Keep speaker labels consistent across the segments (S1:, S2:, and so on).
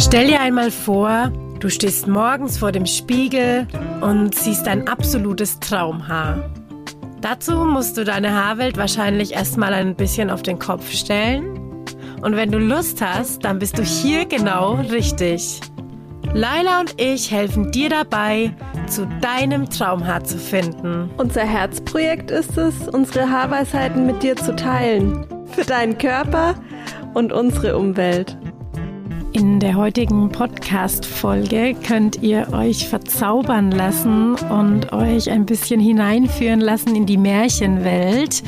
S1: Stell dir einmal vor, du stehst morgens vor dem Spiegel und siehst ein absolutes Traumhaar. Dazu musst du deine Haarwelt wahrscheinlich erstmal ein bisschen auf den Kopf stellen. Und wenn du Lust hast, dann bist du hier genau richtig. Laila und ich helfen dir dabei, zu deinem Traumhaar zu finden.
S2: Unser Herzprojekt ist es, unsere Haarweisheiten mit dir zu teilen. Für deinen Körper und unsere Umwelt.
S1: In der heutigen Podcast-Folge könnt ihr euch verzaubern lassen und euch ein bisschen hineinführen lassen in die Märchenwelt.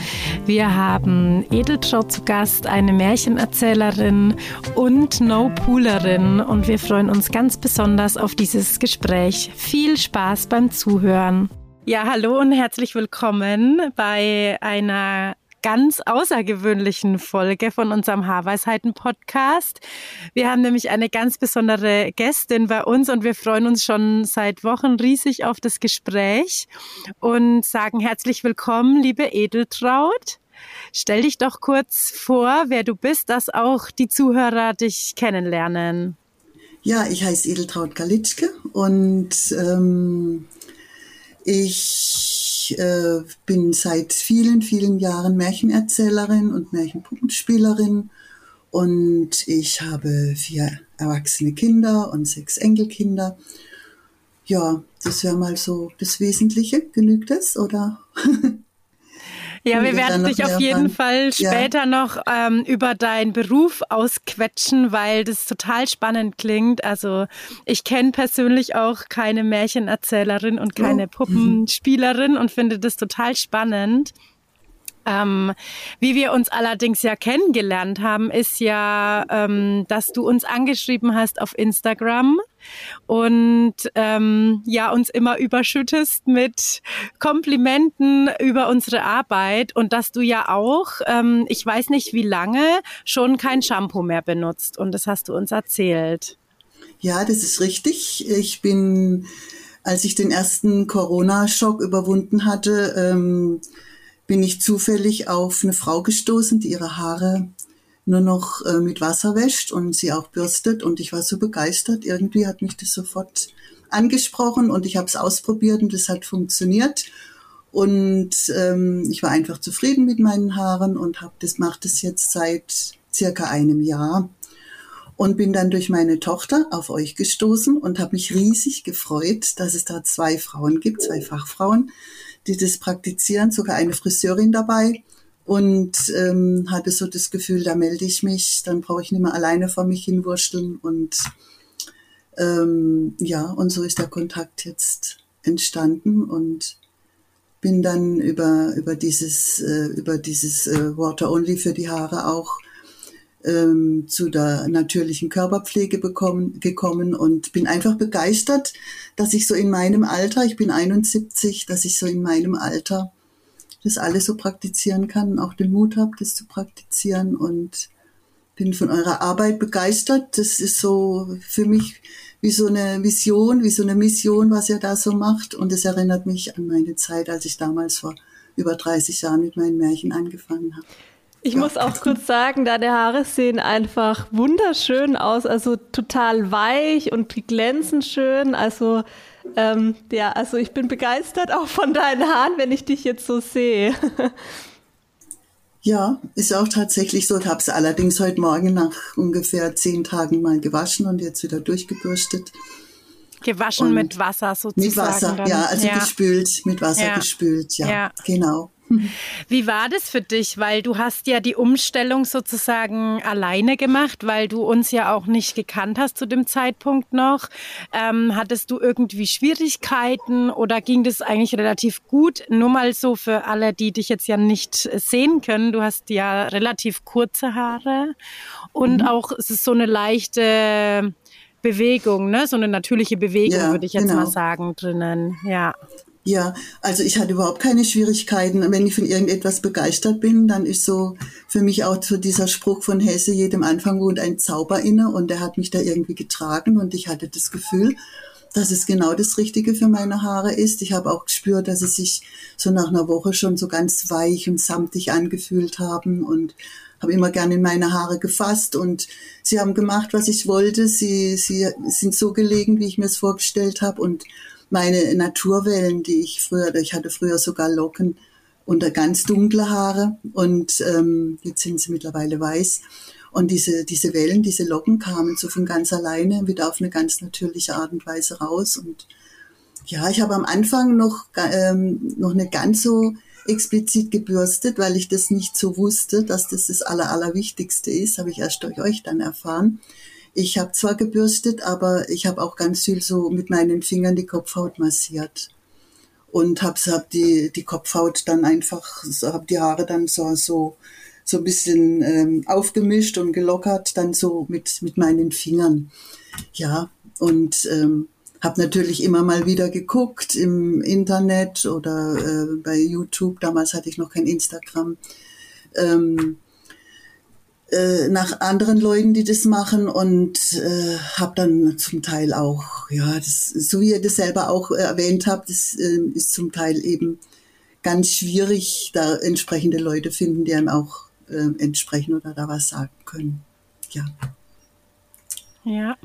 S1: Wir haben Edeltraut zu Gast, eine Märchenerzählerin und No-Poolerin und wir freuen uns ganz besonders auf dieses Gespräch. Viel Spaß beim Zuhören. Ja, hallo und herzlich willkommen bei einer ganz außergewöhnlichen Folge von unserem Haarweisheiten-Podcast. Wir haben nämlich eine ganz besondere Gästin bei uns und wir freuen uns schon seit Wochen riesig auf das Gespräch und sagen herzlich willkommen, liebe Edeltraut. Stell dich doch kurz vor, wer du bist, dass auch die Zuhörer dich kennenlernen.
S3: Ja, ich heiße Edeltraut Kalitschke und ähm, ich ich äh, bin seit vielen, vielen Jahren Märchenerzählerin und Märchenpuppenspielerin und ich habe vier erwachsene Kinder und sechs Enkelkinder. Ja, das wäre mal so das Wesentliche. Genügt das oder?
S1: Ja, wir werden dich auf jeden Fall später ja. noch ähm, über deinen Beruf ausquetschen, weil das total spannend klingt. Also ich kenne persönlich auch keine Märchenerzählerin und keine oh. Puppenspielerin und finde das total spannend. Ähm, wie wir uns allerdings ja kennengelernt haben, ist ja, ähm, dass du uns angeschrieben hast auf Instagram und ähm, ja uns immer überschüttest mit Komplimenten über unsere Arbeit und dass du ja auch, ähm, ich weiß nicht wie lange, schon kein Shampoo mehr benutzt und das hast du uns erzählt.
S3: Ja, das ist richtig. Ich bin, als ich den ersten Corona-Schock überwunden hatte, ähm, bin ich zufällig auf eine Frau gestoßen, die ihre Haare nur noch äh, mit Wasser wäscht und sie auch bürstet. Und ich war so begeistert. Irgendwie hat mich das sofort angesprochen und ich habe es ausprobiert und es hat funktioniert. Und ähm, ich war einfach zufrieden mit meinen Haaren und habe das macht es jetzt seit circa einem Jahr und bin dann durch meine Tochter auf euch gestoßen und habe mich riesig gefreut, dass es da zwei Frauen gibt, zwei Fachfrauen, die das praktizieren, sogar eine Friseurin dabei. Und ähm, hatte so das Gefühl, da melde ich mich, dann brauche ich nicht mehr alleine vor mich hinwursteln und ähm, ja, und so ist der Kontakt jetzt entstanden und bin dann über über dieses äh, über dieses äh, Water Only für die Haare auch ähm, zu der natürlichen Körperpflege bekommen, gekommen und bin einfach begeistert, dass ich so in meinem Alter, ich bin 71, dass ich so in meinem Alter das alles so praktizieren kann, auch den Mut habe, das zu praktizieren und bin von eurer Arbeit begeistert. Das ist so für mich wie so eine Vision, wie so eine Mission, was ihr da so macht. Und es erinnert mich an meine Zeit, als ich damals vor über 30 Jahren mit meinen Märchen angefangen habe.
S2: Ich ja. muss auch kurz sagen, deine Haare sehen einfach wunderschön aus, also total weich und glänzend schön. Also ähm, ja, also ich bin begeistert auch von deinen Haaren, wenn ich dich jetzt so sehe.
S3: Ja, ist auch tatsächlich so. Ich habe es allerdings heute Morgen nach ungefähr zehn Tagen mal gewaschen und jetzt wieder durchgebürstet.
S1: Gewaschen und mit Wasser sozusagen.
S3: Mit Wasser, dann. ja, also ja. gespült, mit Wasser ja. gespült, ja, ja, genau.
S1: Wie war das für dich? Weil du hast ja die Umstellung sozusagen alleine gemacht, weil du uns ja auch nicht gekannt hast zu dem Zeitpunkt noch. Ähm, hattest du irgendwie Schwierigkeiten oder ging das eigentlich relativ gut? Nur mal so für alle, die dich jetzt ja nicht sehen können. Du hast ja relativ kurze Haare und mhm. auch es ist so eine leichte Bewegung, ne? So eine natürliche Bewegung, ja, würde ich jetzt genau. mal sagen, drinnen. Ja.
S3: Ja, also ich hatte überhaupt keine Schwierigkeiten. Wenn ich von irgendetwas begeistert bin, dann ist so für mich auch so dieser Spruch von Hesse, jedem Anfang wohnt ein Zauber inne und der hat mich da irgendwie getragen und ich hatte das Gefühl, dass es genau das Richtige für meine Haare ist. Ich habe auch gespürt, dass sie sich so nach einer Woche schon so ganz weich und samtig angefühlt haben und habe immer gerne in meine Haare gefasst und sie haben gemacht, was ich wollte. Sie, sie sind so gelegen, wie ich mir es vorgestellt habe und meine Naturwellen, die ich früher, ich hatte früher sogar Locken und ganz dunkle Haare und ähm, jetzt sind sie mittlerweile weiß. Und diese, diese Wellen, diese Locken kamen so von ganz alleine wieder auf eine ganz natürliche Art und Weise raus. Und ja, ich habe am Anfang noch, ähm, noch nicht ganz so explizit gebürstet, weil ich das nicht so wusste, dass das das Aller, Allerwichtigste ist, habe ich erst durch euch dann erfahren. Ich habe zwar gebürstet, aber ich habe auch ganz viel so mit meinen Fingern die Kopfhaut massiert und habe hab die, die Kopfhaut dann einfach, habe die Haare dann so, so, so ein bisschen ähm, aufgemischt und gelockert, dann so mit, mit meinen Fingern. Ja, und ähm, habe natürlich immer mal wieder geguckt im Internet oder äh, bei YouTube. Damals hatte ich noch kein Instagram. Ähm, äh, nach anderen Leuten, die das machen und äh, habe dann zum Teil auch, ja, das, so wie ihr das selber auch erwähnt habt, das äh, ist zum Teil eben ganz schwierig, da entsprechende Leute finden, die einem auch äh, entsprechen oder da was sagen können. Ja.
S1: Ja.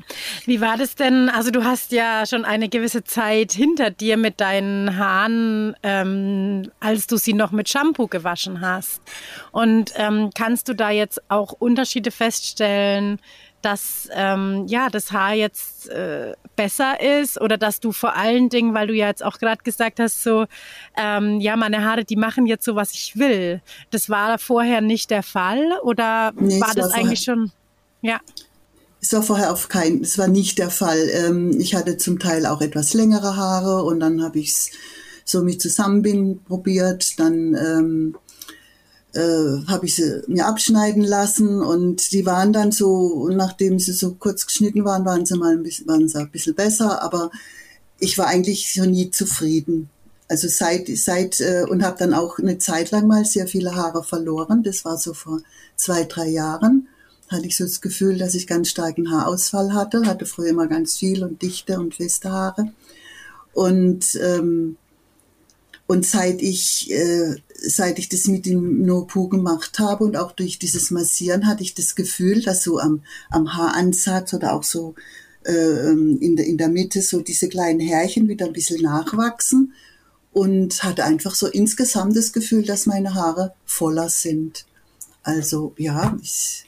S1: Wie war das denn? Also du hast ja schon eine gewisse Zeit hinter dir mit deinen Haaren, ähm, als du sie noch mit Shampoo gewaschen hast. Und ähm, kannst du da jetzt auch Unterschiede feststellen, dass ähm, ja das Haar jetzt äh, besser ist oder dass du vor allen Dingen, weil du ja jetzt auch gerade gesagt hast, so ähm, ja meine Haare, die machen jetzt so was ich will. Das war vorher nicht der Fall oder nee, war das eigentlich schon? Ja.
S3: Es war vorher auf keinen, es war nicht der Fall. Ähm, ich hatte zum Teil auch etwas längere Haare und dann habe ich es so mit Zusammenbinden probiert. Dann ähm, äh, habe ich sie mir abschneiden lassen und die waren dann so, nachdem sie so kurz geschnitten waren, waren sie mal ein bisschen, waren sie ein bisschen besser, aber ich war eigentlich so nie zufrieden. Also seit, seit äh, und habe dann auch eine Zeit lang mal sehr viele Haare verloren. Das war so vor zwei, drei Jahren hatte ich so das Gefühl, dass ich ganz starken Haarausfall hatte. Hatte früher immer ganz viel und dichte und feste Haare. Und, ähm, und seit ich, äh, seit ich das mit dem No-Poo gemacht habe und auch durch dieses Massieren hatte ich das Gefühl, dass so am, am Haaransatz oder auch so äh, in, der, in der Mitte so diese kleinen Härchen wieder ein bisschen nachwachsen und hatte einfach so insgesamt das Gefühl, dass meine Haare voller sind. Also ja, ich,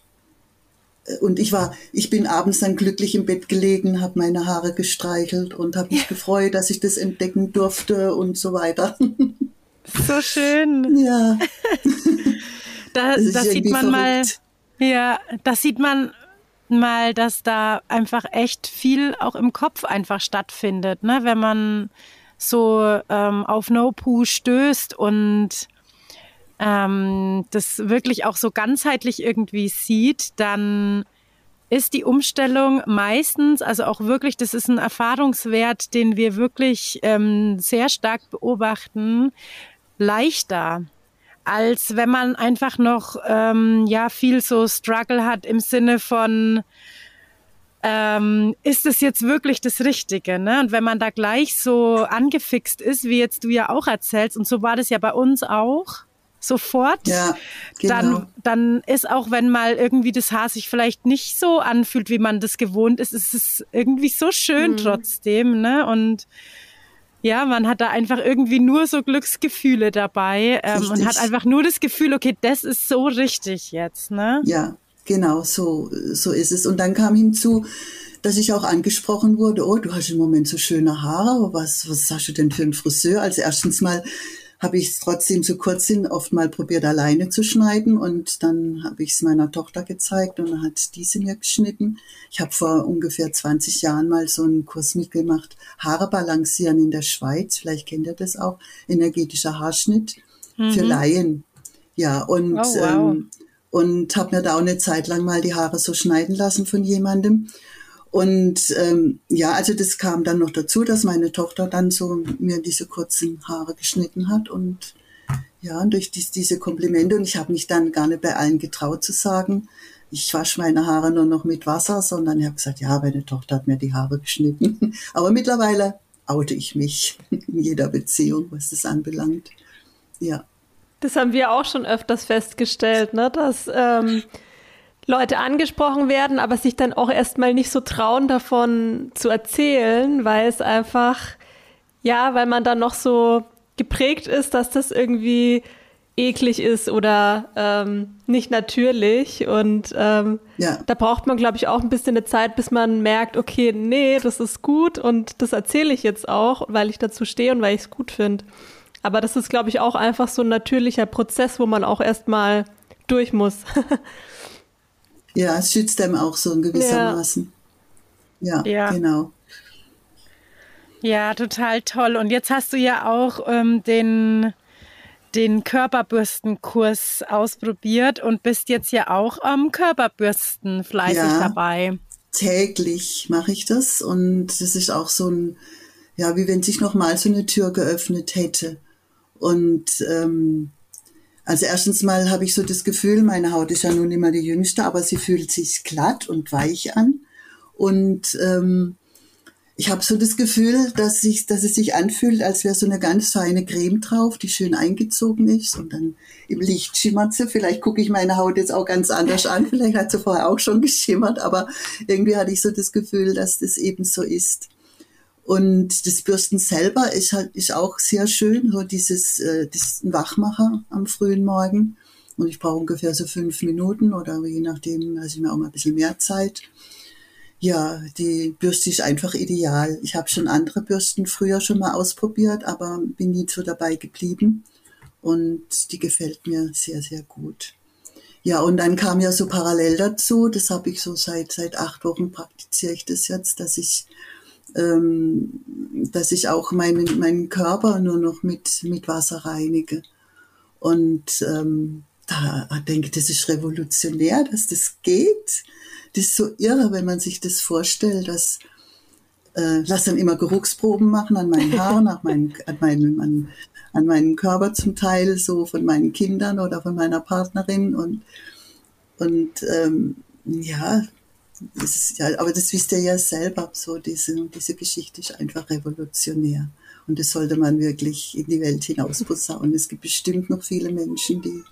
S3: und ich war, ich bin abends dann glücklich im Bett gelegen, habe meine Haare gestreichelt und habe mich gefreut, dass ich das entdecken durfte und so weiter.
S1: So schön.
S3: Ja.
S1: da, das, das sieht man verrückt. mal, ja, das sieht man mal, dass da einfach echt viel auch im Kopf einfach stattfindet, ne? Wenn man so ähm, auf No-Poo stößt und ähm, das wirklich auch so ganzheitlich irgendwie sieht, dann ist die Umstellung meistens, also auch wirklich, das ist ein Erfahrungswert, den wir wirklich ähm, sehr stark beobachten, leichter als wenn man einfach noch ähm, ja viel so Struggle hat im Sinne von ähm, ist es jetzt wirklich das Richtige? Ne? Und wenn man da gleich so angefixt ist, wie jetzt du ja auch erzählst, und so war das ja bei uns auch, sofort,
S3: ja, genau.
S1: dann, dann ist auch, wenn mal irgendwie das Haar sich vielleicht nicht so anfühlt, wie man das gewohnt ist, ist es irgendwie so schön mhm. trotzdem, ne? Und ja, man hat da einfach irgendwie nur so Glücksgefühle dabei ähm, und hat einfach nur das Gefühl, okay, das ist so richtig jetzt, ne?
S3: Ja, genau, so, so ist es. Und dann kam hinzu, dass ich auch angesprochen wurde, oh, du hast im Moment so schöne Haare, was, was hast du denn für einen Friseur? Also erstens mal habe ich es trotzdem so kurz hin oft mal probiert alleine zu schneiden und dann habe ich es meiner Tochter gezeigt und hat diese mir geschnitten. Ich habe vor ungefähr 20 Jahren mal so einen Kurs mitgemacht, Haare balancieren in der Schweiz, vielleicht kennt ihr das auch, energetischer Haarschnitt mhm. für Laien. Ja, und, oh, wow. ähm, und habe mir da auch eine Zeit lang mal die Haare so schneiden lassen von jemandem. Und ähm, ja, also das kam dann noch dazu, dass meine Tochter dann so mir diese kurzen Haare geschnitten hat und ja, durch dies, diese Komplimente und ich habe mich dann gar nicht bei allen getraut zu sagen, ich wasche meine Haare nur noch mit Wasser, sondern ich habe gesagt, ja, meine Tochter hat mir die Haare geschnitten. Aber mittlerweile oute ich mich in jeder Beziehung, was das anbelangt. Ja.
S2: Das haben wir auch schon öfters festgestellt, ne? dass ähm, Leute angesprochen werden, aber sich dann auch erstmal nicht so trauen, davon zu erzählen, weil es einfach, ja, weil man dann noch so geprägt ist, dass das irgendwie eklig ist oder ähm, nicht natürlich. Und ähm, ja. da braucht man, glaube ich, auch ein bisschen eine Zeit, bis man merkt, okay, nee, das ist gut und das erzähle ich jetzt auch, weil ich dazu stehe und weil ich es gut finde. Aber das ist, glaube ich, auch einfach so ein natürlicher Prozess, wo man auch erstmal durch muss.
S3: ja, es schützt einem auch so in gewissermaßen. Ja. ja, ja, genau.
S1: Ja, total toll. Und jetzt hast du ja auch ähm, den den Körperbürstenkurs ausprobiert und bist jetzt ja auch am Körperbürsten fleißig ja, dabei.
S3: Täglich mache ich das und das ist auch so ein, ja, wie wenn sich nochmal so eine Tür geöffnet hätte. Und ähm, also erstens mal habe ich so das Gefühl, meine Haut ist ja nun immer die jüngste, aber sie fühlt sich glatt und weich an. Und ähm, ich habe so das Gefühl, dass, ich, dass es sich anfühlt, als wäre so eine ganz feine Creme drauf, die schön eingezogen ist und dann im Licht schimmert sie. Vielleicht gucke ich meine Haut jetzt auch ganz anders an. Vielleicht hat sie vorher auch schon geschimmert, aber irgendwie hatte ich so das Gefühl, dass das eben so ist. Und das Bürsten selber ist halt ist auch sehr schön, so dieses äh, das Wachmacher am frühen Morgen. Und ich brauche ungefähr so fünf Minuten oder je nachdem, also ich mir auch mal ein bisschen mehr Zeit. Ja, die Bürste ist einfach ideal. Ich habe schon andere Bürsten früher schon mal ausprobiert, aber bin nie so dabei geblieben. Und die gefällt mir sehr, sehr gut. Ja, und dann kam ja so parallel dazu, das habe ich so seit, seit acht Wochen praktiziere ich das jetzt, dass ich, ähm, dass ich auch meinen, meinen Körper nur noch mit, mit Wasser reinige. Und ähm, da denke ich, das ist revolutionär, dass das geht das ist so irre, wenn man sich das vorstellt, dass äh, lass dann immer Geruchsproben machen an meinen Haaren, an, meinen, an, meinen, an, an meinem Körper zum Teil, so von meinen Kindern oder von meiner Partnerin und und ähm, ja, das ist, ja, aber das wisst ihr ja selber, so diese, diese Geschichte ist einfach revolutionär. Und das sollte man wirklich in die Welt hinaus posaunen. Es gibt bestimmt noch viele Menschen, die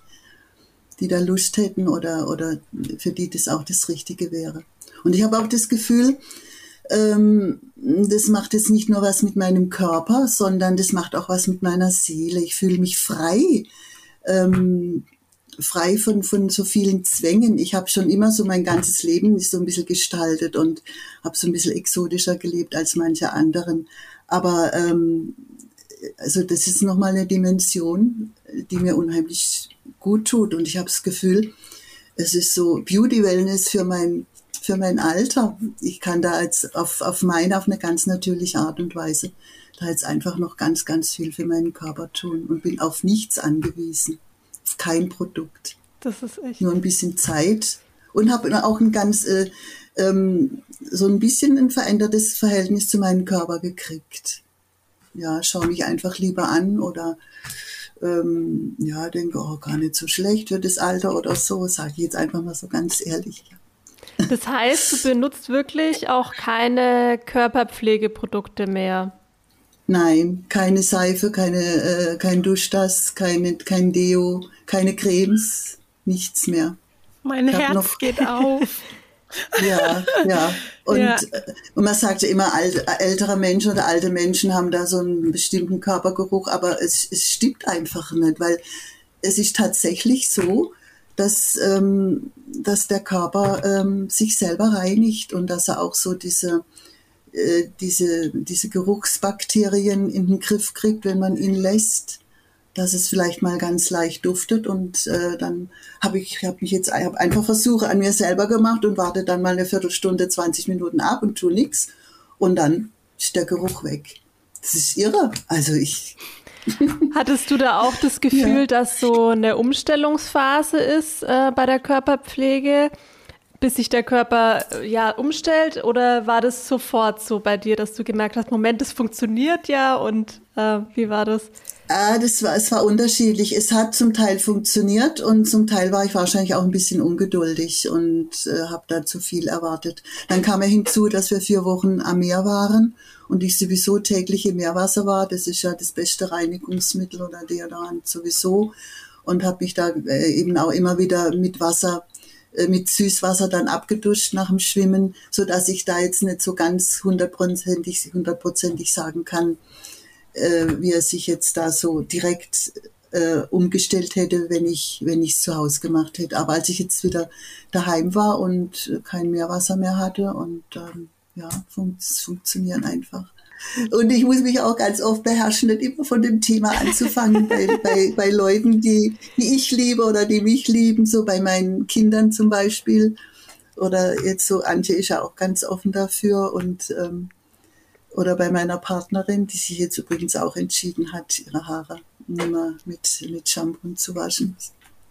S3: die da Lust hätten oder, oder für die das auch das Richtige wäre. Und ich habe auch das Gefühl, ähm, das macht jetzt nicht nur was mit meinem Körper, sondern das macht auch was mit meiner Seele. Ich fühle mich frei, ähm, frei von, von so vielen Zwängen. Ich habe schon immer so mein ganzes Leben so ein bisschen gestaltet und habe so ein bisschen exotischer gelebt als manche anderen. Aber ähm, also das ist nochmal eine Dimension, die mir unheimlich gut tut. Und ich habe das Gefühl, es ist so Beauty Wellness für mein, für mein Alter. Ich kann da jetzt auf, auf meine, auf eine ganz natürliche Art und Weise da jetzt einfach noch ganz, ganz viel für meinen Körper tun und bin auf nichts angewiesen. Kein Produkt.
S2: Das ist echt.
S3: Nur ein bisschen Zeit und habe auch ein ganz, äh, ähm, so ein bisschen ein verändertes Verhältnis zu meinem Körper gekriegt. Ja, schaue mich einfach lieber an oder ähm, ja, denke, oh, gar nicht so schlecht für das Alter oder so, sage ich jetzt einfach mal so ganz ehrlich.
S2: Das heißt, du benutzt wirklich auch keine Körperpflegeprodukte mehr?
S3: Nein, keine Seife, keine, äh, kein Duschdas, keine, kein Deo, keine Cremes, nichts mehr.
S1: Mein Herz noch, geht auf.
S3: Ja, ja. Und, ja. Äh, und man sagt ja immer, alt, ältere Menschen oder alte Menschen haben da so einen bestimmten Körpergeruch, aber es, es stimmt einfach nicht, weil es ist tatsächlich so, dass, ähm, dass der Körper ähm, sich selber reinigt und dass er auch so diese, äh, diese, diese Geruchsbakterien in den Griff kriegt, wenn man ihn lässt dass es vielleicht mal ganz leicht duftet und äh, dann habe ich habe mich jetzt hab einfach Versuche an mir selber gemacht und warte dann mal eine Viertelstunde, 20 Minuten ab und tu nichts und dann ist der Geruch weg. Das ist irre. Also ich
S2: Hattest du da auch das Gefühl, ja. dass so eine Umstellungsphase ist äh, bei der Körperpflege, bis sich der Körper äh, ja umstellt? Oder war das sofort so bei dir, dass du gemerkt hast, Moment, das funktioniert ja und äh, wie war das?
S3: Ah, das war, es war unterschiedlich. Es hat zum Teil funktioniert und zum Teil war ich wahrscheinlich auch ein bisschen ungeduldig und äh, habe da zu viel erwartet. Dann kam ja hinzu, dass wir vier Wochen am Meer waren und ich sowieso täglich im Meerwasser war. Das ist ja das beste Reinigungsmittel oder Deodorant sowieso. und habe mich da äh, eben auch immer wieder mit Wasser äh, mit Süßwasser dann abgeduscht nach dem Schwimmen, so dass ich da jetzt nicht so ganz hundertprozentig, hundertprozentig sagen kann, äh, wie er sich jetzt da so direkt äh, umgestellt hätte, wenn ich wenn ich es zu Hause gemacht hätte. Aber als ich jetzt wieder daheim war und kein Meerwasser mehr hatte und ähm, ja, fun funktionieren einfach. Und ich muss mich auch ganz oft beherrschen, nicht immer von dem Thema anzufangen, bei, bei, bei Leuten, die, die ich liebe oder die mich lieben, so bei meinen Kindern zum Beispiel. Oder jetzt so, Antje ist ja auch ganz offen dafür und ähm, oder bei meiner Partnerin, die sich jetzt übrigens auch entschieden hat, ihre Haare nicht mehr mit, mit Shampoo zu waschen.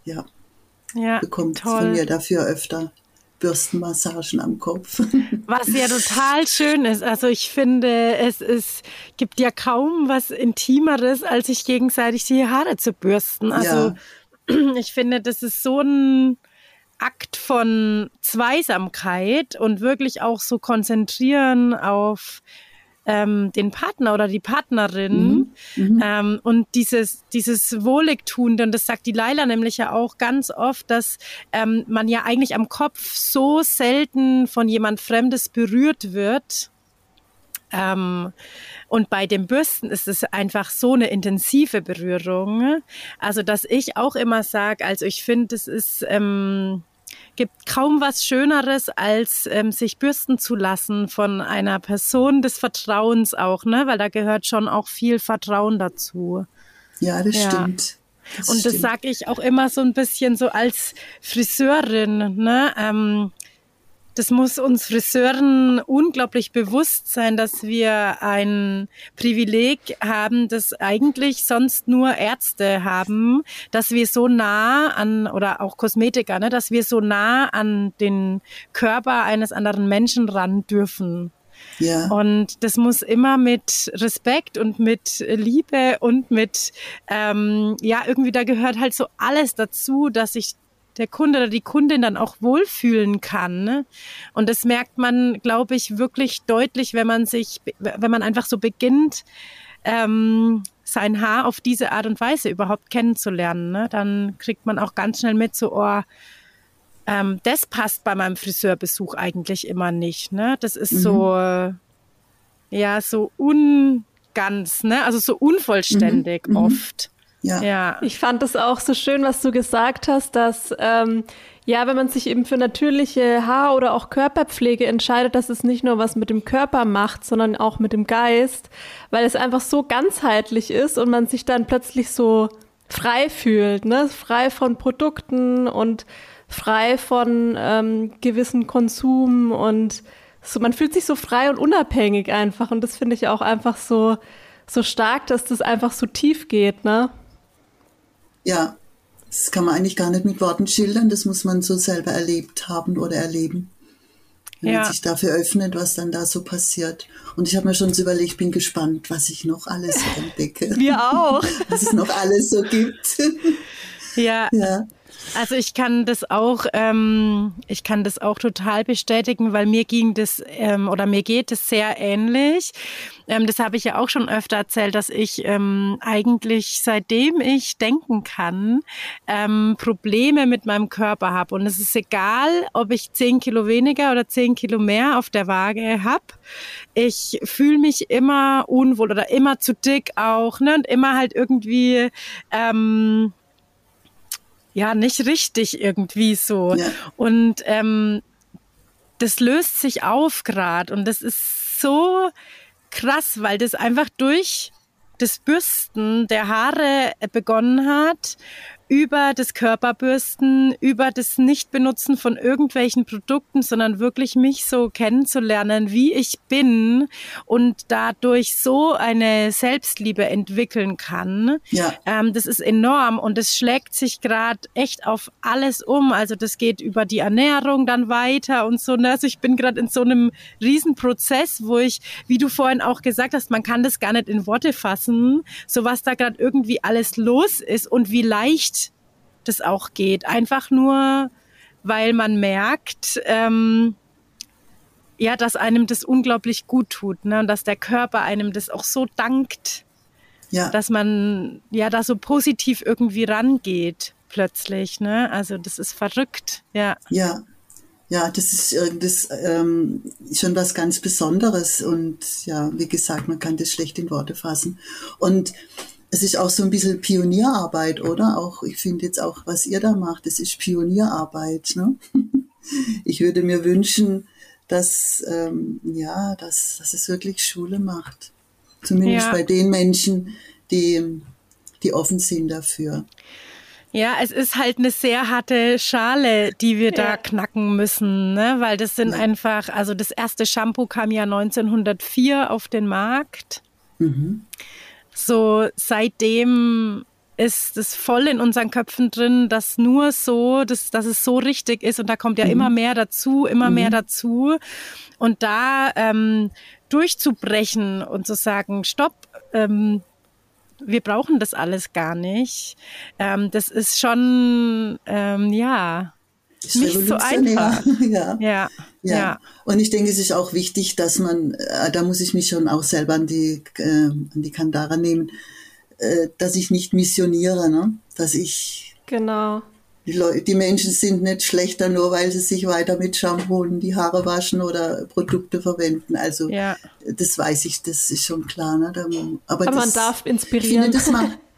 S3: Ja, ja bekommt toll. von mir dafür öfter Bürstenmassagen am Kopf.
S1: Was ja total schön ist. Also ich finde, es ist, gibt ja kaum was Intimeres, als sich gegenseitig die Haare zu bürsten. Also ja. ich finde, das ist so ein Akt von Zweisamkeit und wirklich auch so konzentrieren auf ähm, den Partner oder die Partnerin mhm. Mhm. Ähm, und dieses, dieses Wohligtuende, und das sagt die Laila nämlich ja auch ganz oft, dass ähm, man ja eigentlich am Kopf so selten von jemand Fremdes berührt wird. Ähm, und bei den Bürsten ist es einfach so eine intensive Berührung. Also, dass ich auch immer sage, also ich finde, es ist, ähm, gibt kaum was Schöneres, als ähm, sich bürsten zu lassen von einer Person des Vertrauens auch, ne? Weil da gehört schon auch viel Vertrauen dazu.
S3: Ja, das ja. stimmt.
S1: Das und das sage ich auch immer so ein bisschen so als Friseurin, ne? Ähm, das muss uns Friseuren unglaublich bewusst sein, dass wir ein Privileg haben, das eigentlich sonst nur Ärzte haben, dass wir so nah an, oder auch Kosmetiker, ne, dass wir so nah an den Körper eines anderen Menschen ran dürfen. Ja. Und das muss immer mit Respekt und mit Liebe und mit, ähm, ja, irgendwie da gehört halt so alles dazu, dass ich der Kunde oder die Kundin dann auch wohlfühlen kann. Ne? Und das merkt man, glaube ich, wirklich deutlich, wenn man sich, wenn man einfach so beginnt, ähm, sein Haar auf diese Art und Weise überhaupt kennenzulernen. Ne? Dann kriegt man auch ganz schnell mit, so, oh, ähm, das passt bei meinem Friseurbesuch eigentlich immer nicht. Ne? Das ist mhm. so, ja, so ungans, ne? also so unvollständig mhm. mhm. oft.
S2: Ja. ja. Ich fand es auch so schön, was du gesagt hast, dass ähm, ja, wenn man sich eben für natürliche Haar- oder auch Körperpflege entscheidet, dass es nicht nur was mit dem Körper macht, sondern auch mit dem Geist, weil es einfach so ganzheitlich ist und man sich dann plötzlich so frei fühlt, ne? frei von Produkten und frei von ähm, gewissen Konsum und so, man fühlt sich so frei und unabhängig einfach und das finde ich auch einfach so so stark, dass das einfach so tief geht, ne?
S3: Ja, das kann man eigentlich gar nicht mit Worten schildern, das muss man so selber erlebt haben oder erleben. Wenn ja. man sich dafür öffnet, was dann da so passiert. Und ich habe mir schon so überlegt, ich bin gespannt, was ich noch alles entdecke.
S2: Wir auch.
S3: was es noch alles so gibt.
S1: Ja. ja. Also ich kann das auch, ähm, ich kann das auch total bestätigen, weil mir ging das ähm, oder mir geht es sehr ähnlich. Ähm, das habe ich ja auch schon öfter erzählt, dass ich ähm, eigentlich seitdem ich denken kann, ähm, Probleme mit meinem Körper habe. Und es ist egal, ob ich zehn Kilo weniger oder zehn Kilo mehr auf der Waage habe. Ich fühle mich immer unwohl oder immer zu dick auch, ne? Und immer halt irgendwie ähm, ja nicht richtig irgendwie so. Ja. Und ähm, das löst sich auf gerade und das ist so krass, weil das einfach durch das Bürsten der Haare begonnen hat über das Körperbürsten, über das Nichtbenutzen von irgendwelchen Produkten, sondern wirklich mich so kennenzulernen, wie ich bin und dadurch so eine Selbstliebe entwickeln kann. Ja. Ähm, das ist enorm und es schlägt sich gerade echt auf alles um. Also das geht über die Ernährung dann weiter und so. Ne? Also ich bin gerade in so einem Riesenprozess, wo ich, wie du vorhin auch gesagt hast, man kann das gar nicht in Worte fassen, so was da gerade irgendwie alles los ist und wie leicht das auch geht. Einfach nur, weil man merkt, ähm, ja, dass einem das unglaublich gut tut, ne? Und dass der Körper einem das auch so dankt. ja. dass man ja da so positiv irgendwie rangeht plötzlich. Ne? Also das ist verrückt, ja.
S3: Ja, ja, das ist das, ähm, schon was ganz Besonderes und ja, wie gesagt, man kann das schlecht in Worte fassen. Und es ist auch so ein bisschen Pionierarbeit, oder? Auch, ich finde jetzt auch, was ihr da macht, das ist Pionierarbeit. Ne? Ich würde mir wünschen, dass, ähm, ja, dass, dass es wirklich Schule macht. Zumindest ja. bei den Menschen, die, die offen sind dafür.
S1: Ja, es ist halt eine sehr harte Schale, die wir ja. da knacken müssen, ne? weil das sind ja. einfach, also das erste Shampoo kam ja 1904 auf den Markt. Mhm. So seitdem ist es voll in unseren Köpfen drin, dass nur so, dass, dass es so richtig ist und da kommt ja mhm. immer mehr dazu, immer mhm. mehr dazu. Und da ähm, durchzubrechen und zu sagen, stopp, ähm, wir brauchen das alles gar nicht. Ähm, das ist schon, ähm, ja, ist nicht so einfach.
S3: ja. Ja. ja. ja. Und ich denke, es ist auch wichtig, dass man, äh, da muss ich mich schon auch selber an die, äh, an die Kandara nehmen, äh, dass ich nicht missioniere, ne? dass ich
S2: genau
S3: die, Leute, die Menschen sind nicht schlechter, nur weil sie sich weiter mit Shampoo die Haare waschen oder Produkte verwenden. Also ja. das weiß ich, das ist schon klar. Ne?
S2: Aber, Aber das, man darf inspirieren.
S3: Ich finde, man,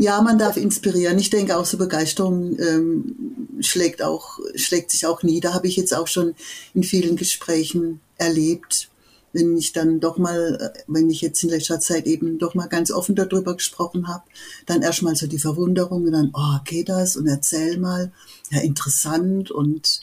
S3: ja, man darf inspirieren. Ich denke auch so Begeisterung ähm, schlägt auch schlägt sich auch nieder. Habe ich jetzt auch schon in vielen Gesprächen erlebt wenn ich dann doch mal, äh, wenn ich jetzt in letzter Zeit eben doch mal ganz offen darüber gesprochen habe, dann erstmal so die Verwunderung und dann, oh, geht das? Und erzähl mal. Ja, interessant und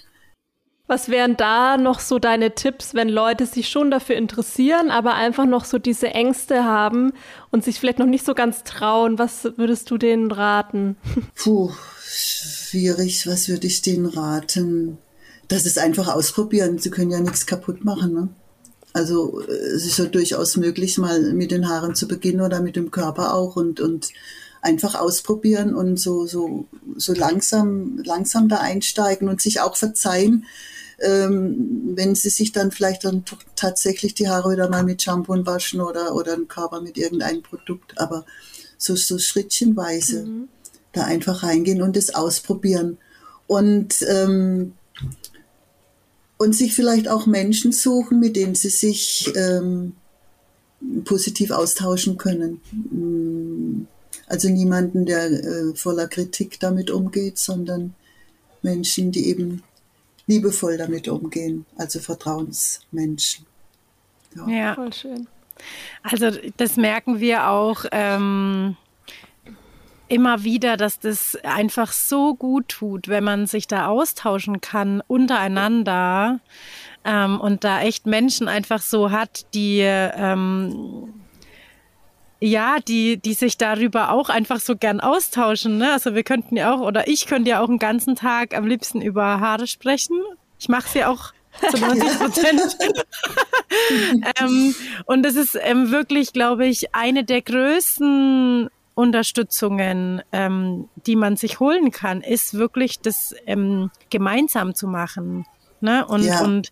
S2: was wären da noch so deine Tipps, wenn Leute sich schon dafür interessieren, aber einfach noch so diese Ängste haben und sich vielleicht noch nicht so ganz trauen? Was würdest du denen raten?
S3: Puh, schwierig. Was würde ich denen raten? Das ist einfach ausprobieren. Sie können ja nichts kaputt machen. Ne? Also es ist ja durchaus möglich, mal mit den Haaren zu beginnen oder mit dem Körper auch und, und einfach ausprobieren und so, so, so langsam, langsam da einsteigen und sich auch verzeihen, ähm, wenn sie sich dann vielleicht dann tatsächlich die Haare wieder mal mit Shampoo waschen oder, oder den Körper mit irgendeinem Produkt, aber so, so schrittchenweise mhm. da einfach reingehen und das ausprobieren. Und ähm, und sich vielleicht auch Menschen suchen, mit denen sie sich ähm, positiv austauschen können. Mm, also niemanden, der äh, voller Kritik damit umgeht, sondern Menschen, die eben liebevoll damit umgehen, also Vertrauensmenschen.
S1: Ja, ja. voll schön. Also das merken wir auch. Ähm immer wieder, dass das einfach so gut tut, wenn man sich da austauschen kann untereinander ähm, und da echt Menschen einfach so hat, die ähm, ja, die, die sich darüber auch einfach so gern austauschen. Ne? Also wir könnten ja auch, oder ich könnte ja auch einen ganzen Tag am liebsten über Haare sprechen. Ich mache es ja auch zu 90 Prozent. ähm, und das ist ähm, wirklich, glaube ich, eine der größten Unterstützungen, ähm, die man sich holen kann, ist wirklich das ähm, gemeinsam zu machen. Ne? Und, ja. und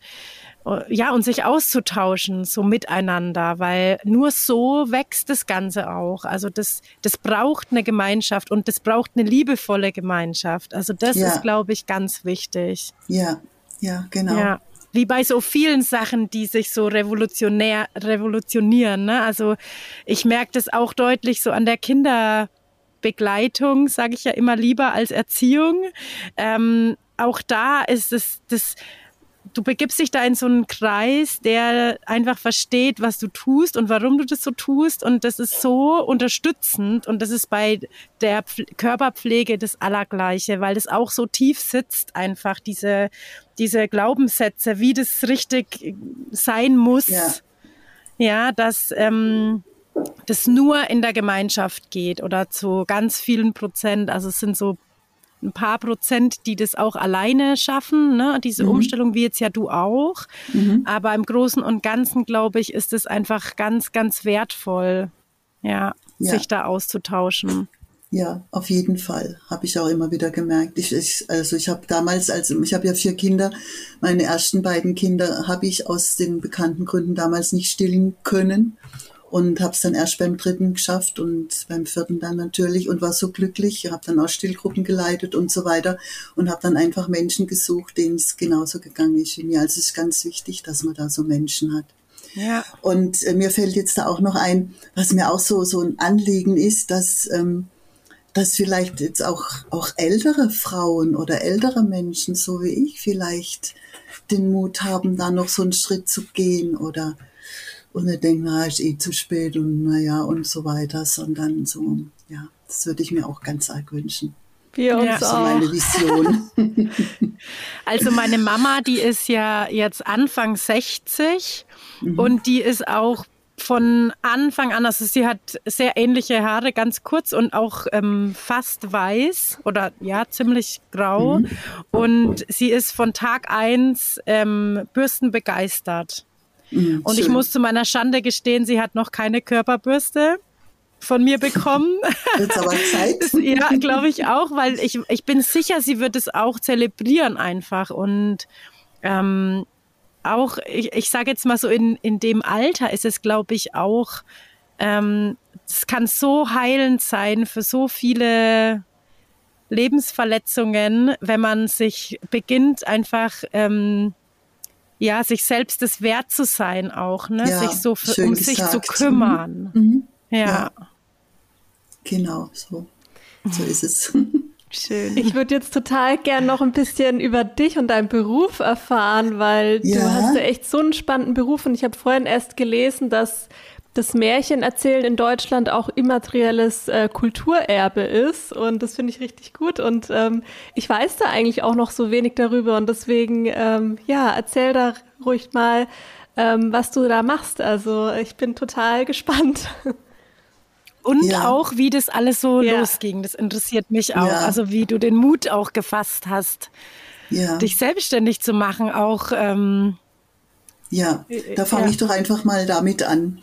S1: ja, und sich auszutauschen, so miteinander, weil nur so wächst das Ganze auch. Also das, das braucht eine Gemeinschaft und das braucht eine liebevolle Gemeinschaft. Also das ja. ist, glaube ich, ganz wichtig.
S3: Ja, ja, genau. Ja
S1: wie bei so vielen Sachen, die sich so revolutionär revolutionieren. Ne? Also ich merke das auch deutlich so an der Kinderbegleitung, sage ich ja immer lieber als Erziehung. Ähm, auch da ist es das du begibst dich da in so einen Kreis, der einfach versteht, was du tust und warum du das so tust. Und das ist so unterstützend. Und das ist bei der Körperpflege das Allergleiche, weil das auch so tief sitzt, einfach diese, diese Glaubenssätze, wie das richtig sein muss. Ja, ja dass ähm, das nur in der Gemeinschaft geht oder zu ganz vielen Prozent. Also es sind so ein paar Prozent, die das auch alleine schaffen, ne? diese mhm. Umstellung, wie jetzt ja du auch. Mhm. Aber im Großen und Ganzen, glaube ich, ist es einfach ganz, ganz wertvoll, ja, ja. sich da auszutauschen.
S3: Ja, auf jeden Fall. Habe ich auch immer wieder gemerkt. Ich, ich, also ich habe damals, also ich habe ja vier Kinder, meine ersten beiden Kinder habe ich aus den bekannten Gründen damals nicht stillen können. Und habe es dann erst beim dritten geschafft und beim vierten dann natürlich und war so glücklich, habe dann auch Stillgruppen geleitet und so weiter und habe dann einfach Menschen gesucht, denen es genauso gegangen ist wie mir. Also es ist ganz wichtig, dass man da so Menschen hat. Ja. Und äh, mir fällt jetzt da auch noch ein, was mir auch so so ein Anliegen ist, dass ähm, dass vielleicht jetzt auch auch ältere Frauen oder ältere Menschen, so wie ich, vielleicht den Mut haben, da noch so einen Schritt zu gehen oder und nicht denken, na, ist eh zu spät und naja und so weiter, sondern so, ja, das würde ich mir auch ganz arg wünschen.
S2: Wir uns ja.
S3: auch. meine Vision.
S1: also meine Mama, die ist ja jetzt Anfang 60 mhm. und die ist auch von Anfang an, also sie hat sehr ähnliche Haare, ganz kurz und auch ähm, fast weiß oder ja, ziemlich grau. Mhm. Und sie ist von Tag eins ähm, bürstenbegeistert. Mhm, und schön. ich muss zu meiner Schande gestehen, sie hat noch keine Körperbürste von mir bekommen.
S3: Jetzt aber Zeit.
S1: ja, glaube ich auch, weil ich, ich bin sicher, sie wird es auch zelebrieren einfach. Und ähm, auch, ich, ich sage jetzt mal so, in, in dem Alter ist es, glaube ich, auch, ähm, es kann so heilend sein für so viele Lebensverletzungen, wenn man sich beginnt, einfach ähm, ja, sich selbst das wert zu sein auch, ne? Ja, sich so für, um gesagt. sich zu kümmern. Mhm. mhm. Ja. ja.
S3: Genau, so. So ist es.
S2: Schön. Ich würde jetzt total gern noch ein bisschen über dich und deinen Beruf erfahren, weil ja. du hast ja echt so einen spannenden Beruf und ich habe vorhin erst gelesen, dass das Märchenerzählen in Deutschland auch immaterielles äh, Kulturerbe ist. Und das finde ich richtig gut. Und ähm, ich weiß da eigentlich auch noch so wenig darüber. Und deswegen, ähm, ja, erzähl da ruhig mal, ähm, was du da machst. Also ich bin total gespannt.
S1: Und ja. auch, wie das alles so ja. losging. Das interessiert mich auch. Ja. Also wie du den Mut auch gefasst hast, dich selbstständig zu machen. Auch
S3: ähm, ja, da fange ich doch einfach mal damit an.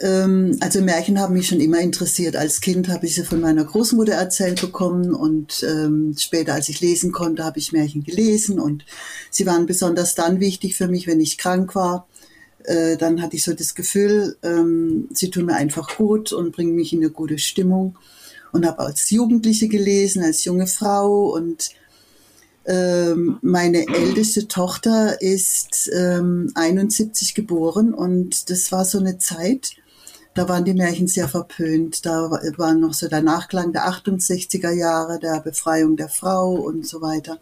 S3: Ähm, also Märchen haben mich schon immer interessiert. Als Kind habe ich sie von meiner Großmutter erzählt bekommen und ähm, später, als ich lesen konnte, habe ich Märchen gelesen und sie waren besonders dann wichtig für mich, wenn ich krank war. Äh, dann hatte ich so das Gefühl, ähm, sie tun mir einfach gut und bringen mich in eine gute Stimmung. Und habe als Jugendliche gelesen, als junge Frau und ähm, meine älteste Tochter ist ähm, 71 geboren und das war so eine Zeit, da waren die Märchen sehr verpönt. Da war noch so der Nachklang der 68er Jahre, der Befreiung der Frau und so weiter.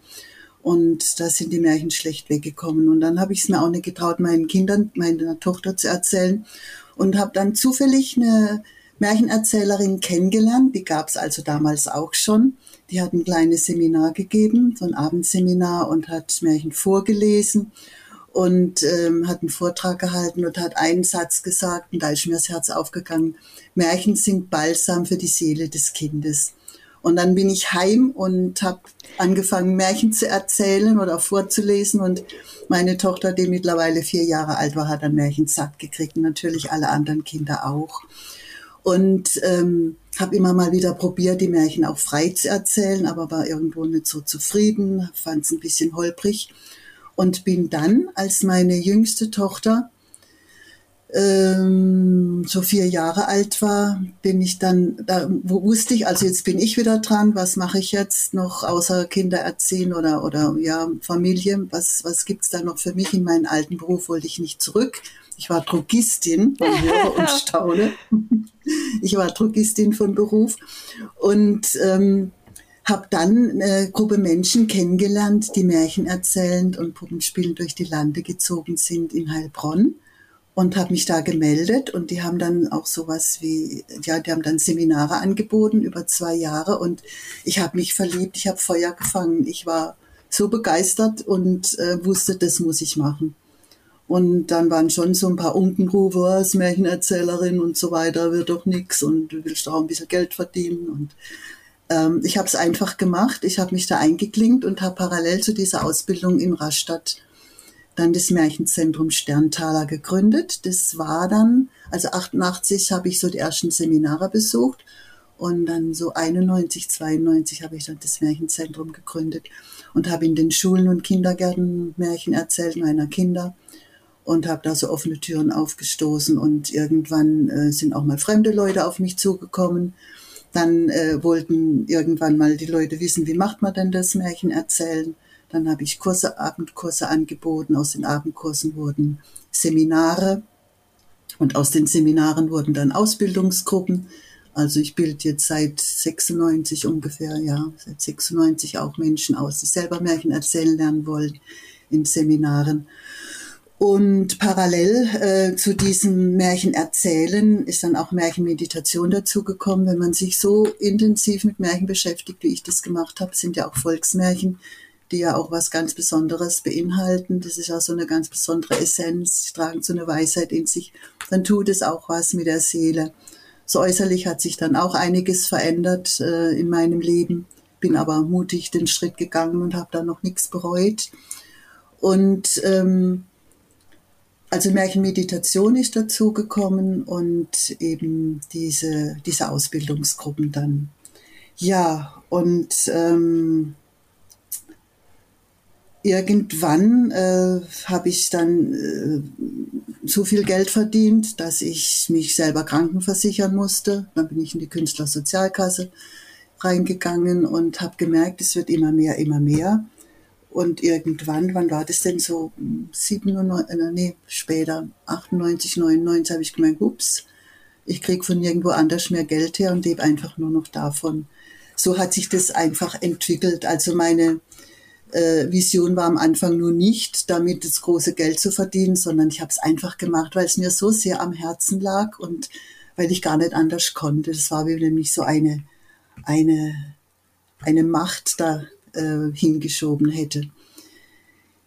S3: Und da sind die Märchen schlecht weggekommen. Und dann habe ich es mir auch nicht getraut, meinen Kindern, meiner Tochter zu erzählen. Und habe dann zufällig eine Märchenerzählerin kennengelernt. Die gab es also damals auch schon. Die hat ein kleines Seminar gegeben, so ein Abendseminar und hat Märchen vorgelesen und ähm, hat einen Vortrag gehalten und hat einen Satz gesagt und da ist mir das Herz aufgegangen. Märchen sind Balsam für die Seele des Kindes. Und dann bin ich heim und habe angefangen, Märchen zu erzählen oder vorzulesen. Und meine Tochter, die mittlerweile vier Jahre alt war, hat ein Märchen satt gekriegt und natürlich alle anderen Kinder auch. Und ähm, habe immer mal wieder probiert, die Märchen auch frei zu erzählen, aber war irgendwo nicht so zufrieden, fand es ein bisschen holprig und bin dann, als meine jüngste Tochter ähm, so vier Jahre alt war, bin ich dann, da wo wusste ich, also jetzt bin ich wieder dran, was mache ich jetzt noch außer Kinder erziehen oder, oder ja, Familie, was, was gibt's da noch für mich? In meinen alten Beruf wollte ich nicht zurück. Ich war Drogistin, man höre und staune. Ich war Drogistin von Beruf und ähm, habe dann eine Gruppe Menschen kennengelernt, die Märchen erzählend und Puppenspielend durch die Lande gezogen sind in Heilbronn und habe mich da gemeldet und die haben dann auch sowas wie, ja, die haben dann Seminare angeboten über zwei Jahre und ich habe mich verliebt, ich habe Feuer gefangen, ich war so begeistert und äh, wusste, das muss ich machen. Und dann waren schon so ein paar Unkenrufe, was Märchenerzählerin und so weiter, wird doch nix und du willst auch ein bisschen Geld verdienen und ähm, ich habe es einfach gemacht. Ich habe mich da eingeklinkt und habe parallel zu dieser Ausbildung in Rastatt dann das Märchenzentrum Sterntaler gegründet. Das war dann, also 88 habe ich so die ersten Seminare besucht und dann so 91, 92 habe ich dann das Märchenzentrum gegründet und habe in den Schulen und Kindergärten Märchen erzählt meiner Kinder. und habe da so offene Türen aufgestoßen und irgendwann äh, sind auch mal fremde Leute auf mich zugekommen. Dann äh, wollten irgendwann mal die Leute wissen, wie macht man denn das Märchen erzählen. Dann habe ich Kurse, Abendkurse angeboten. Aus den Abendkursen wurden Seminare und aus den Seminaren wurden dann Ausbildungsgruppen. Also ich bilde jetzt seit 96 ungefähr, ja, seit 96 auch Menschen aus, die selber Märchen erzählen lernen wollen in Seminaren. Und parallel äh, zu diesem Märchen erzählen ist dann auch Märchenmeditation dazugekommen. Wenn man sich so intensiv mit Märchen beschäftigt, wie ich das gemacht habe, sind ja auch Volksmärchen, die ja auch was ganz Besonderes beinhalten. Das ist auch so eine ganz besondere Essenz, die tragen so eine Weisheit in sich. Dann tut es auch was mit der Seele. So äußerlich hat sich dann auch einiges verändert äh, in meinem Leben. Bin aber mutig den Schritt gegangen und habe da noch nichts bereut. Und ähm, also Märchenmeditation ist dazu gekommen und eben diese, diese Ausbildungsgruppen dann. Ja, und ähm, irgendwann äh, habe ich dann äh, so viel Geld verdient, dass ich mich selber krankenversichern musste. Dann bin ich in die Künstlersozialkasse reingegangen und habe gemerkt, es wird immer mehr, immer mehr. Und irgendwann, wann war das denn so? 97, äh, nee, später, 98, 99 habe ich gemerkt, ups, ich kriege von irgendwo anders mehr Geld her und lebe einfach nur noch davon. So hat sich das einfach entwickelt. Also meine äh, Vision war am Anfang nur nicht, damit das große Geld zu verdienen, sondern ich habe es einfach gemacht, weil es mir so sehr am Herzen lag und weil ich gar nicht anders konnte. Das war wie nämlich so eine, eine, eine Macht da äh, hingeschoben hätte.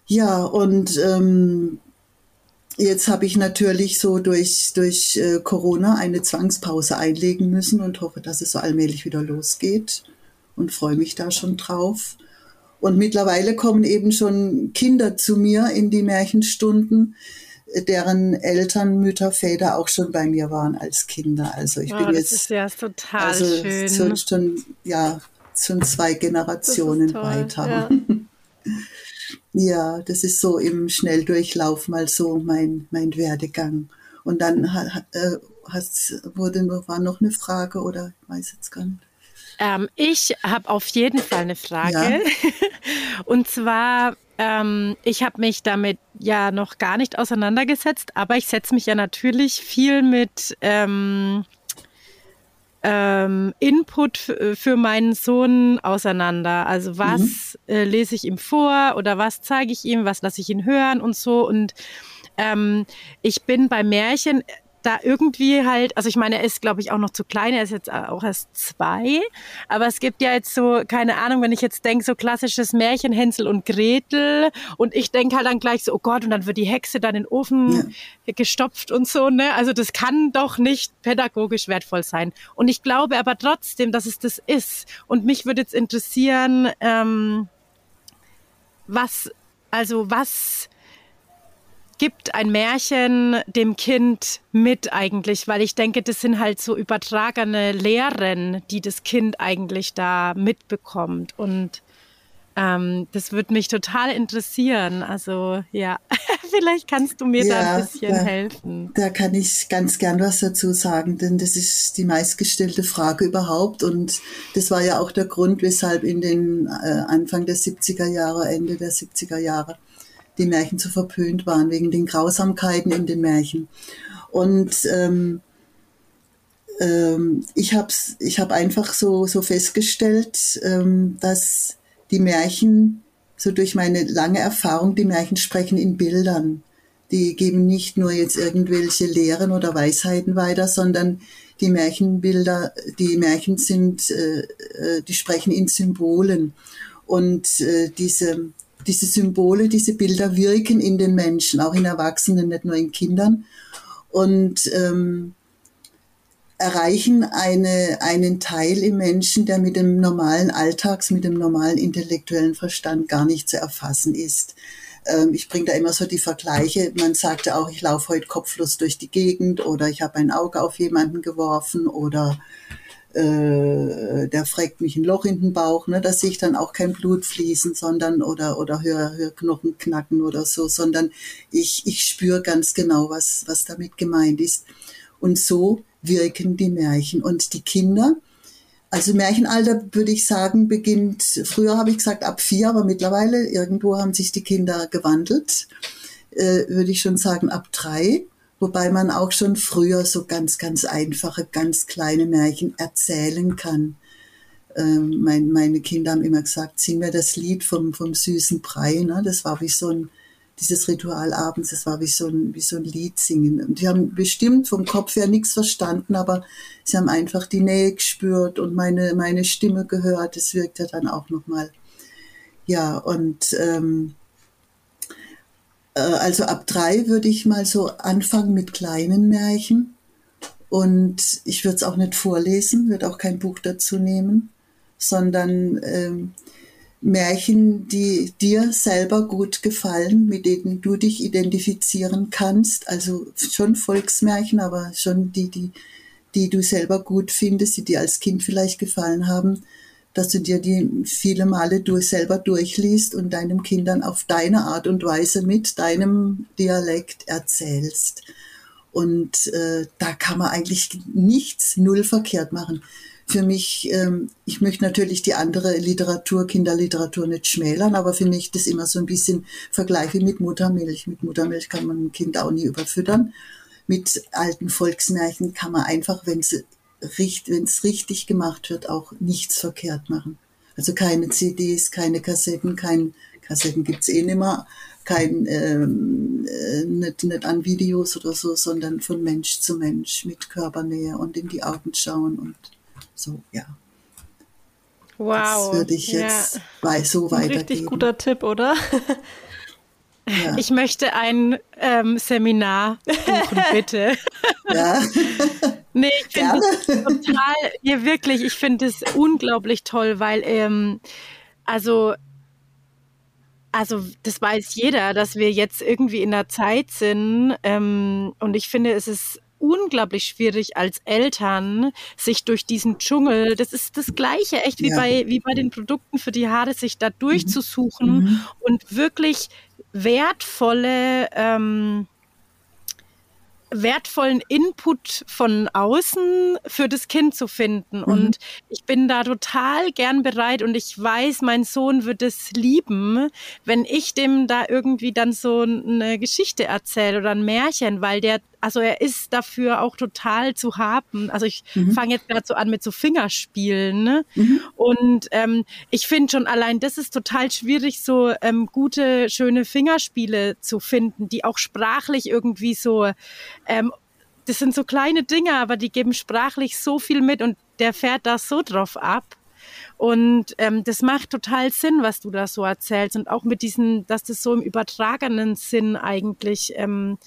S3: Ja, und ähm, jetzt habe ich natürlich so durch, durch äh, Corona eine Zwangspause einlegen müssen und hoffe, dass es so allmählich wieder losgeht und freue mich da schon drauf. Und mittlerweile kommen eben schon Kinder zu mir in die Märchenstunden, deren Eltern, Mütter, Väter auch schon bei mir waren als Kinder. Also ich oh, bin jetzt
S1: ist ja total also schön. Schon
S3: ja schon zwei Generationen weiter. Ja. ja. das ist so im Schnelldurchlauf mal so mein, mein Werdegang. Und dann äh, hast, wurde, war noch eine Frage oder ich weiß jetzt gar nicht.
S1: Ähm, ich habe auf jeden Fall eine Frage. Ja. Und zwar, ähm, ich habe mich damit ja noch gar nicht auseinandergesetzt, aber ich setze mich ja natürlich viel mit ähm, ähm, Input für meinen Sohn auseinander. Also was mhm. äh, lese ich ihm vor oder was zeige ich ihm, was lasse ich ihn hören und so. Und ähm, ich bin bei Märchen da irgendwie halt, also ich meine, er ist, glaube ich, auch noch zu klein, er ist jetzt auch erst zwei, aber es gibt ja jetzt so, keine Ahnung, wenn ich jetzt denke, so klassisches Märchen Hänsel und Gretel und ich denke halt dann gleich so, oh Gott, und dann wird die Hexe dann in den Ofen ja. gestopft und so, ne? Also das kann doch nicht pädagogisch wertvoll sein. Und ich glaube aber trotzdem, dass es das ist. Und mich würde jetzt interessieren, ähm, was, also was gibt ein Märchen dem Kind mit eigentlich, weil ich denke, das sind halt so übertragene Lehren, die das Kind eigentlich da mitbekommt. Und ähm, das würde mich total interessieren. Also ja, vielleicht kannst du mir ja, da ein bisschen da, helfen.
S3: Da kann ich ganz gern was dazu sagen, denn das ist die meistgestellte Frage überhaupt. Und das war ja auch der Grund, weshalb in den äh, Anfang der 70er Jahre, Ende der 70er Jahre die Märchen zu verpönt waren, wegen den Grausamkeiten in den Märchen. Und ähm, ähm, ich habe ich hab einfach so, so festgestellt, ähm, dass die Märchen, so durch meine lange Erfahrung, die Märchen sprechen in Bildern. Die geben nicht nur jetzt irgendwelche Lehren oder Weisheiten weiter, sondern die Märchenbilder, die Märchen sind, äh, äh die sprechen in Symbolen. Und äh, diese, diese Symbole, diese Bilder wirken in den Menschen, auch in Erwachsenen, nicht nur in Kindern. Und ähm, erreichen eine, einen Teil im Menschen, der mit dem normalen Alltags, mit dem normalen intellektuellen Verstand gar nicht zu erfassen ist. Ähm, ich bringe da immer so die Vergleiche. Man sagte auch, ich laufe heute kopflos durch die Gegend oder ich habe ein Auge auf jemanden geworfen oder äh, der fragt mich ein Loch in den Bauch, ne, da ich dann auch kein Blut fließen, sondern oder oder höre, höre Knochen knacken oder so, sondern ich ich spüre ganz genau, was was damit gemeint ist. Und so wirken die Märchen und die Kinder. Also Märchenalter würde ich sagen beginnt. Früher habe ich gesagt ab vier, aber mittlerweile irgendwo haben sich die Kinder gewandelt. Äh, würde ich schon sagen ab drei wobei man auch schon früher so ganz, ganz einfache, ganz kleine Märchen erzählen kann. Ähm, mein, meine Kinder haben immer gesagt, sing mir das Lied vom, vom süßen Brei. Ne? Das war wie so ein, dieses Ritual abends, das war wie so ein, wie so ein Lied singen. Und die haben bestimmt vom Kopf her nichts verstanden, aber sie haben einfach die Nähe gespürt und meine, meine Stimme gehört. Das wirkt ja dann auch nochmal. Ja, und ähm, äh, also ab drei würde ich mal so anfangen mit kleinen Märchen. Und ich würde es auch nicht vorlesen, würde auch kein Buch dazu nehmen, sondern ähm, Märchen, die dir selber gut gefallen, mit denen du dich identifizieren kannst. Also schon Volksmärchen, aber schon die, die, die du selber gut findest, die dir als Kind vielleicht gefallen haben dass du dir die viele Male durch, selber durchliest und deinen Kindern auf deine Art und Weise mit deinem Dialekt erzählst. Und äh, da kann man eigentlich nichts null verkehrt machen. Für mich, ähm, ich möchte natürlich die andere Literatur, Kinderliteratur nicht schmälern, aber für mich das immer so ein bisschen Vergleich wie mit Muttermilch. Mit Muttermilch kann man ein Kind auch nie überfüttern. Mit alten Volksmärchen kann man einfach, wenn sie wenn es richtig gemacht wird, auch nichts verkehrt machen. Also keine CDs, keine Kassetten, kein Kassetten gibt's eh nicht mehr, kein ähm, äh, nicht, nicht an Videos oder so, sondern von Mensch zu Mensch mit Körpernähe und in die Augen schauen und so, ja.
S2: Wow.
S3: Das würde ich jetzt ja. so weitergeben.
S2: Richtig guter Tipp, oder?
S1: Ja. Ich möchte ein ähm, Seminar buchen, bitte. Ja. nee, ich finde es total, ja, wirklich, ich finde es unglaublich toll, weil, ähm, also, also das weiß jeder, dass wir jetzt irgendwie in der Zeit sind ähm, und ich finde, es ist unglaublich schwierig als Eltern, sich durch diesen Dschungel, das ist das Gleiche, echt wie, ja. bei, wie bei den Produkten für die Haare, sich da durchzusuchen mhm. und wirklich wertvolle ähm, wertvollen Input von außen für das Kind zu finden. Mhm. Und ich bin da total gern bereit und ich weiß, mein Sohn wird es lieben, wenn ich dem da irgendwie dann so eine Geschichte erzähle oder ein Märchen, weil der also er ist dafür auch total zu haben. Also ich mhm. fange jetzt gerade so an mit so Fingerspielen. Ne? Mhm. Und ähm, ich finde schon allein, das ist total schwierig, so ähm, gute, schöne Fingerspiele zu finden, die auch sprachlich irgendwie so, ähm, das sind so kleine Dinge, aber die geben sprachlich so viel mit und der fährt da so drauf ab. Und ähm, das macht total Sinn, was du da so erzählst. Und auch mit diesen, dass das so im übertragenen Sinn eigentlich ähm,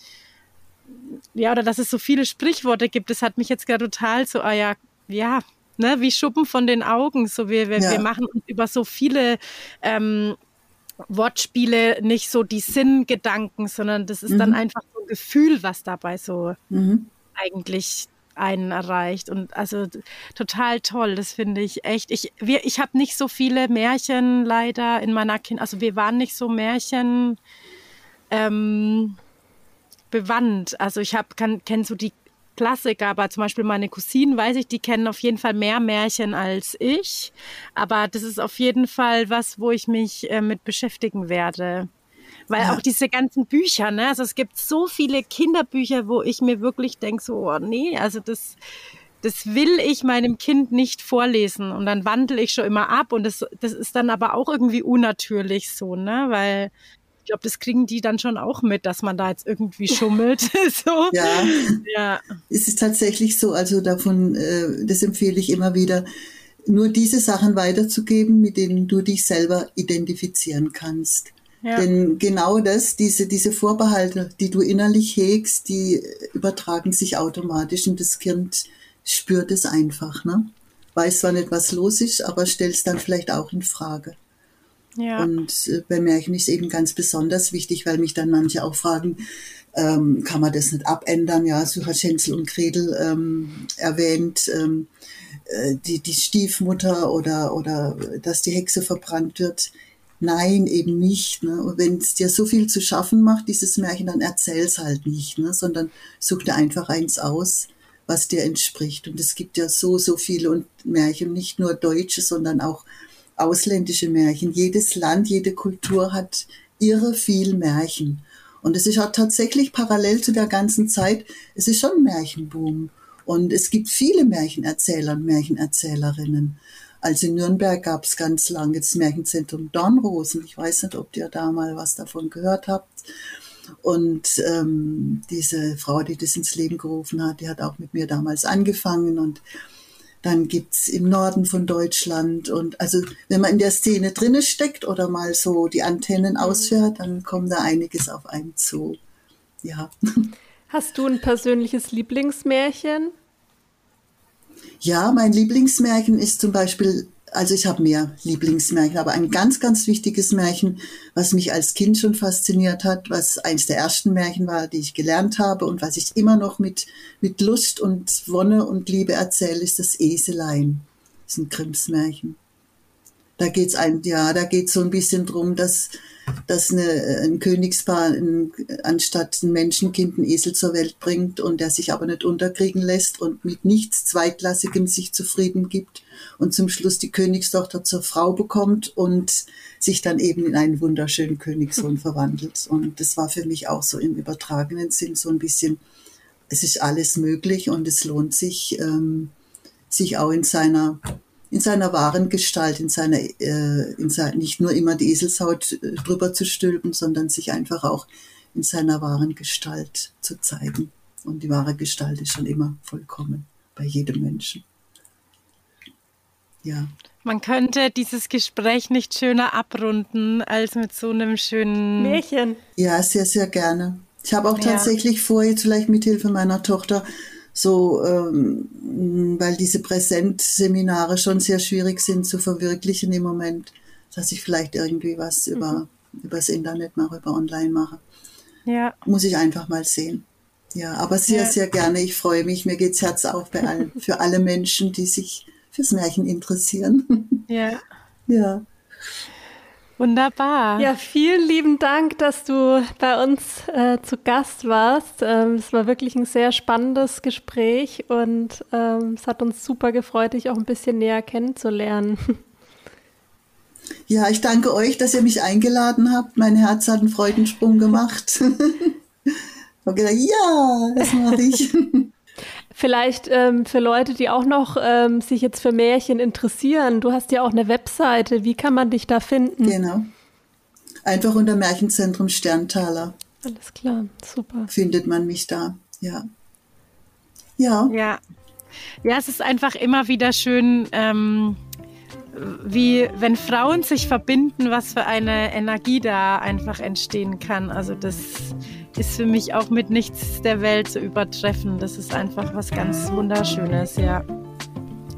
S1: ja, oder dass es so viele Sprichworte gibt, das hat mich jetzt gerade total so, ah ja, ja, ne, wie Schuppen von den Augen. So, wir, wir, ja. wir machen uns über so viele ähm, Wortspiele nicht so die Sinngedanken, sondern das ist mhm. dann einfach so ein Gefühl, was dabei so mhm. eigentlich einen erreicht. Und also total toll, das finde ich echt. Ich, ich habe nicht so viele Märchen leider in meiner Kind, also wir waren nicht so Märchen. Ähm, bewandt. Also ich habe kenne so die Klassiker, aber zum Beispiel meine Cousinen, weiß ich, die kennen auf jeden Fall mehr Märchen als ich. Aber das ist auf jeden Fall was, wo ich mich äh, mit beschäftigen werde. Weil ja. auch diese ganzen Bücher, ne? Also es gibt so viele Kinderbücher, wo ich mir wirklich denke, so, oh nee, also das, das will ich meinem Kind nicht vorlesen. Und dann wandle ich schon immer ab. Und das, das ist dann aber auch irgendwie unnatürlich so, ne? Weil glaube, das kriegen die dann schon auch mit, dass man da jetzt irgendwie schummelt. so.
S3: Ja. ja, es ist tatsächlich so. Also davon, äh, das empfehle ich immer wieder, nur diese Sachen weiterzugeben, mit denen du dich selber identifizieren kannst. Ja. Denn genau das, diese, diese Vorbehalte, die du innerlich hegst, die übertragen sich automatisch und das Kind spürt es einfach. Ne? Weiß zwar nicht, was los ist, aber stellt es dann vielleicht auch in Frage. Ja. Und äh, bei Märchen ist eben ganz besonders wichtig, weil mich dann manche auch fragen, ähm, kann man das nicht abändern? Ja, so hat Schänzel und Gretel ähm, erwähnt. Ähm, äh, die, die Stiefmutter oder, oder dass die Hexe verbrannt wird. Nein, eben nicht. Ne? Und wenn es dir so viel zu schaffen macht, dieses Märchen, dann erzähl's halt nicht, ne? sondern such dir einfach eins aus, was dir entspricht. Und es gibt ja so, so viele und Märchen, nicht nur deutsche, sondern auch ausländische Märchen. Jedes Land, jede Kultur hat irre viel Märchen. Und es ist auch tatsächlich parallel zu der ganzen Zeit, es ist schon ein Märchenboom. Und es gibt viele Märchenerzähler und Märchenerzählerinnen. Also in Nürnberg gab es ganz lange das Märchenzentrum Dornrosen. Ich weiß nicht, ob ihr da mal was davon gehört habt. Und ähm, diese Frau, die das ins Leben gerufen hat, die hat auch mit mir damals angefangen. Und dann gibt's im Norden von Deutschland. Und also wenn man in der Szene drinne steckt oder mal so die Antennen ausfährt, dann kommt da einiges auf einen zu. Ja.
S2: Hast du ein persönliches Lieblingsmärchen?
S3: Ja, mein Lieblingsmärchen ist zum Beispiel, also ich habe mehr Lieblingsmärchen, aber ein ganz, ganz wichtiges Märchen, was mich als Kind schon fasziniert hat, was eines der ersten Märchen war, die ich gelernt habe und was ich immer noch mit, mit Lust und Wonne und Liebe erzähle, ist das Eselein. Das ist ein Grimms Märchen. Da geht's ein, ja, da geht's so ein bisschen drum, dass, dass eine, ein Königspaar ein, anstatt ein Menschenkind ein Esel zur Welt bringt und der sich aber nicht unterkriegen lässt und mit nichts Zweitklassigem sich zufrieden gibt und zum Schluss die Königstochter zur Frau bekommt und sich dann eben in einen wunderschönen Königssohn verwandelt. Und das war für mich auch so im übertragenen Sinn so ein bisschen, es ist alles möglich und es lohnt sich, ähm, sich auch in seiner in seiner wahren Gestalt, in seiner, äh, in sein, nicht nur immer die Eselshaut äh, drüber zu stülpen, sondern sich einfach auch in seiner wahren Gestalt zu zeigen. Und die wahre Gestalt ist schon immer vollkommen bei jedem Menschen.
S1: Ja. Man könnte dieses Gespräch nicht schöner abrunden als mit so einem schönen
S2: Märchen.
S3: Ja, sehr, sehr gerne. Ich habe auch ja. tatsächlich vor, jetzt vielleicht mit Hilfe meiner Tochter so, ähm, weil diese Präsentseminare schon sehr schwierig sind zu verwirklichen im Moment, dass ich vielleicht irgendwie was mhm. über übers Internet mache, über online mache. Ja. Muss ich einfach mal sehen. Ja, aber sehr, ja. sehr gerne. Ich freue mich. Mir geht's Herz auf bei allen, für alle Menschen, die sich fürs Märchen interessieren.
S1: Ja.
S3: Ja.
S2: Wunderbar. Ja, vielen lieben Dank, dass du bei uns äh, zu Gast warst. Ähm, es war wirklich ein sehr spannendes Gespräch und ähm, es hat uns super gefreut, dich auch ein bisschen näher kennenzulernen.
S3: Ja, ich danke euch, dass ihr mich eingeladen habt. Mein Herz hat einen Freudensprung gemacht. ich habe gedacht, ja, das mache ich.
S2: Vielleicht ähm, für Leute, die auch noch ähm, sich jetzt für Märchen interessieren. Du hast ja auch eine Webseite. Wie kann man dich da finden?
S3: Genau. Einfach unter Märchenzentrum Sterntaler.
S2: Alles klar, super.
S3: Findet man mich da, ja.
S1: Ja. Ja, ja es ist einfach immer wieder schön, ähm, wie wenn Frauen sich verbinden, was für eine Energie da einfach entstehen kann. Also das ist für mich auch mit nichts der Welt zu übertreffen. Das ist einfach was ganz Wunderschönes, ja.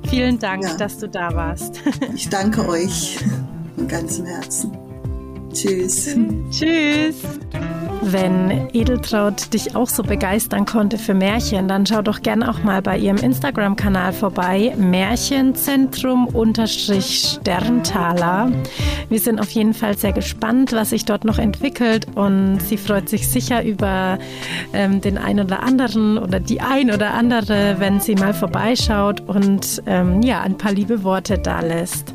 S1: Vielen Dank, ja. dass du da warst.
S3: Ich danke euch von ganzem Herzen. Tschüss.
S1: Tschüss. Wenn Edeltraut dich auch so begeistern konnte für Märchen, dann schau doch gerne auch mal bei ihrem Instagram-Kanal vorbei, Märchenzentrum-Sterntaler. Wir sind auf jeden Fall sehr gespannt, was sich dort noch entwickelt und sie freut sich sicher über ähm, den einen oder anderen oder die ein oder andere, wenn sie mal vorbeischaut und ähm, ja, ein paar liebe Worte da lässt.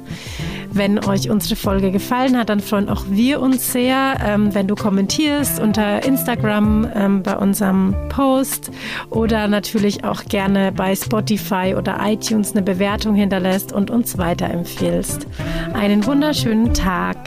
S1: Wenn euch unsere Folge gefallen hat, dann freuen auch wir uns sehr, ähm, wenn du kommentierst unter Instagram ähm, bei unserem Post oder natürlich auch gerne bei Spotify oder iTunes eine Bewertung hinterlässt und uns weiterempfiehlst. Einen wunderschönen Tag.